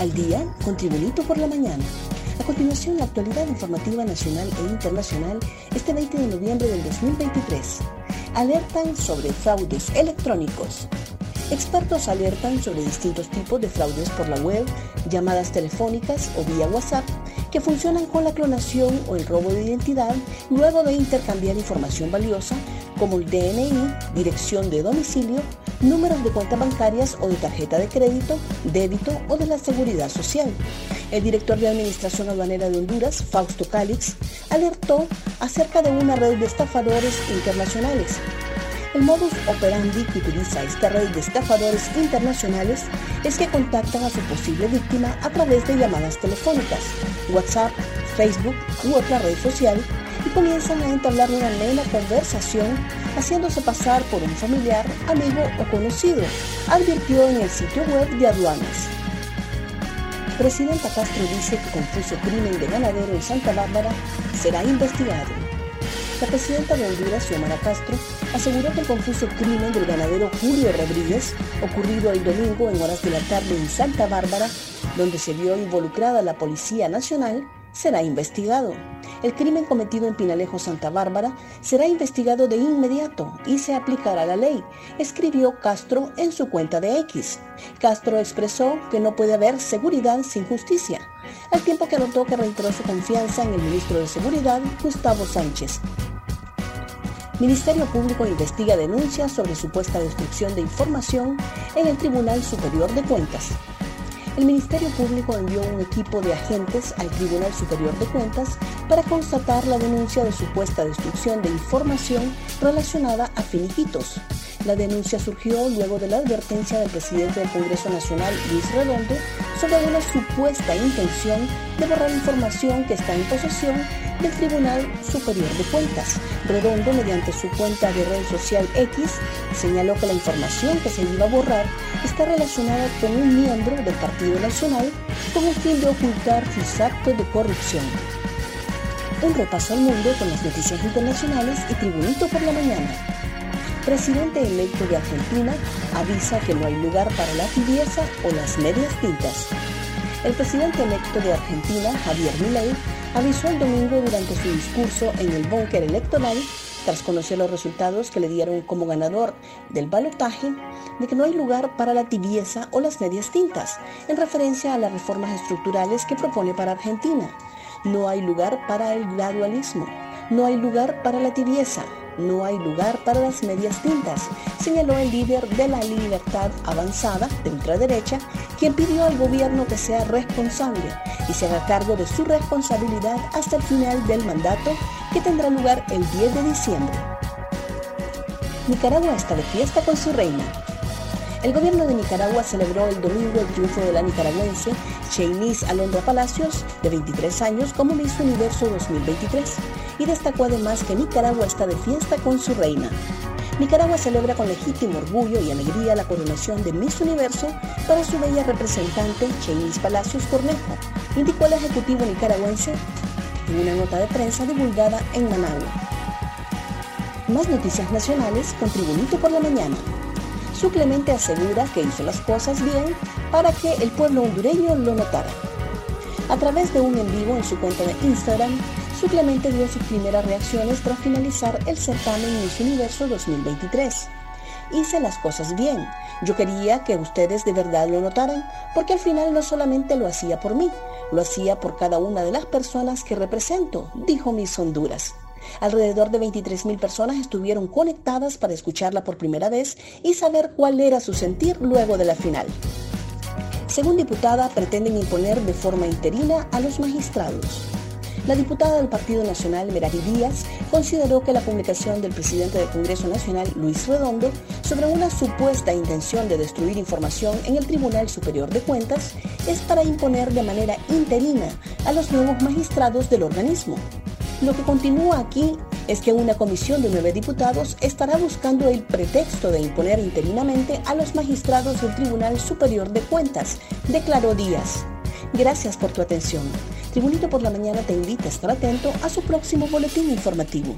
al día con Tribunito por la mañana. A continuación, la actualidad informativa nacional e internacional este 20 de noviembre del 2023. Alertan sobre fraudes electrónicos. Expertos alertan sobre distintos tipos de fraudes por la web, llamadas telefónicas o vía WhatsApp que funcionan con la clonación o el robo de identidad luego de intercambiar información valiosa como el DNI, dirección de domicilio, números de cuentas bancarias o de tarjeta de crédito, débito o de la seguridad social. El director de Administración Aduanera de Honduras, Fausto Calix, alertó acerca de una red de estafadores internacionales. El modus operandi que utiliza esta red de estafadores internacionales es que contactan a su posible víctima a través de llamadas telefónicas, WhatsApp, Facebook u otra red social y comienzan a entablar una amena conversación haciéndose pasar por un familiar, amigo o conocido, advirtió en el sitio web de aduanas. Presidenta Castro dice que confuso crimen de ganadero en Santa Bárbara será investigado. La presidenta de Honduras, Xiomara Castro, aseguró que el confuso crimen del ganadero Julio Rodríguez, ocurrido el domingo en horas de la tarde en Santa Bárbara, donde se vio involucrada la Policía Nacional, será investigado. El crimen cometido en Pinalejo, Santa Bárbara, será investigado de inmediato y se aplicará la ley, escribió Castro en su cuenta de X. Castro expresó que no puede haber seguridad sin justicia, al tiempo que anotó que reiteró su confianza en el ministro de Seguridad, Gustavo Sánchez. Ministerio Público investiga denuncias sobre supuesta destrucción de información en el Tribunal Superior de Cuentas el Ministerio Público envió un equipo de agentes al Tribunal Superior de Cuentas para constatar la denuncia de supuesta destrucción de información relacionada a finiquitos. La denuncia surgió luego de la advertencia del presidente del Congreso Nacional, Luis Redondo, sobre una supuesta intención de borrar información que está en posesión del Tribunal Superior de Cuentas. Redondo, mediante su cuenta de red social X, señaló que la información que se iba a borrar está relacionada con un miembro del Partido Nacional con el fin de ocultar sus actos de corrupción. Un repaso al mundo con las noticias internacionales y Tribunito por la mañana. Presidente electo de Argentina avisa que no hay lugar para la tibieza o las medias tintas. El presidente electo de Argentina, Javier Milei, avisó el domingo durante su discurso en el búnker electoral, tras conocer los resultados que le dieron como ganador del balotaje, de que no hay lugar para la tibieza o las medias tintas, en referencia a las reformas estructurales que propone para Argentina. No hay lugar para el gradualismo, no hay lugar para la tibieza, no hay lugar para las medias tintas, señaló el líder de la Libertad Avanzada de ultraderecha, quien pidió al gobierno que sea responsable y se haga cargo de su responsabilidad hasta el final del mandato que tendrá lugar el 10 de diciembre. Nicaragua está de fiesta con su reina. El gobierno de Nicaragua celebró el domingo el triunfo de la nicaragüense Cheynis Alondra Palacios, de 23 años, como Miss Universo 2023, y destacó además que Nicaragua está de fiesta con su reina. Nicaragua celebra con legítimo orgullo y alegría la coronación de Miss Universo para su bella representante Cheynis Palacios Cornejo, indicó el ejecutivo nicaragüense en una nota de prensa divulgada en Managua. Más noticias nacionales con Tribunito por la Mañana. Su Clemente asegura que hizo las cosas bien para que el pueblo hondureño lo notara. A través de un en vivo en su cuenta de Instagram, su Clemente dio sus primeras reacciones tras finalizar el certamen Miss Universo 2023. Hice las cosas bien. Yo quería que ustedes de verdad lo notaran, porque al final no solamente lo hacía por mí, lo hacía por cada una de las personas que represento, dijo Miss Honduras. Alrededor de 23.000 personas estuvieron conectadas para escucharla por primera vez y saber cuál era su sentir luego de la final. Según diputada, pretenden imponer de forma interina a los magistrados. La diputada del Partido Nacional, Merari Díaz, consideró que la publicación del presidente del Congreso Nacional, Luis Redondo, sobre una supuesta intención de destruir información en el Tribunal Superior de Cuentas es para imponer de manera interina a los nuevos magistrados del organismo. Lo que continúa aquí es que una comisión de nueve diputados estará buscando el pretexto de imponer interinamente a los magistrados del Tribunal Superior de Cuentas, declaró Díaz. Gracias por tu atención. Tribunito por la Mañana te invita a estar atento a su próximo boletín informativo.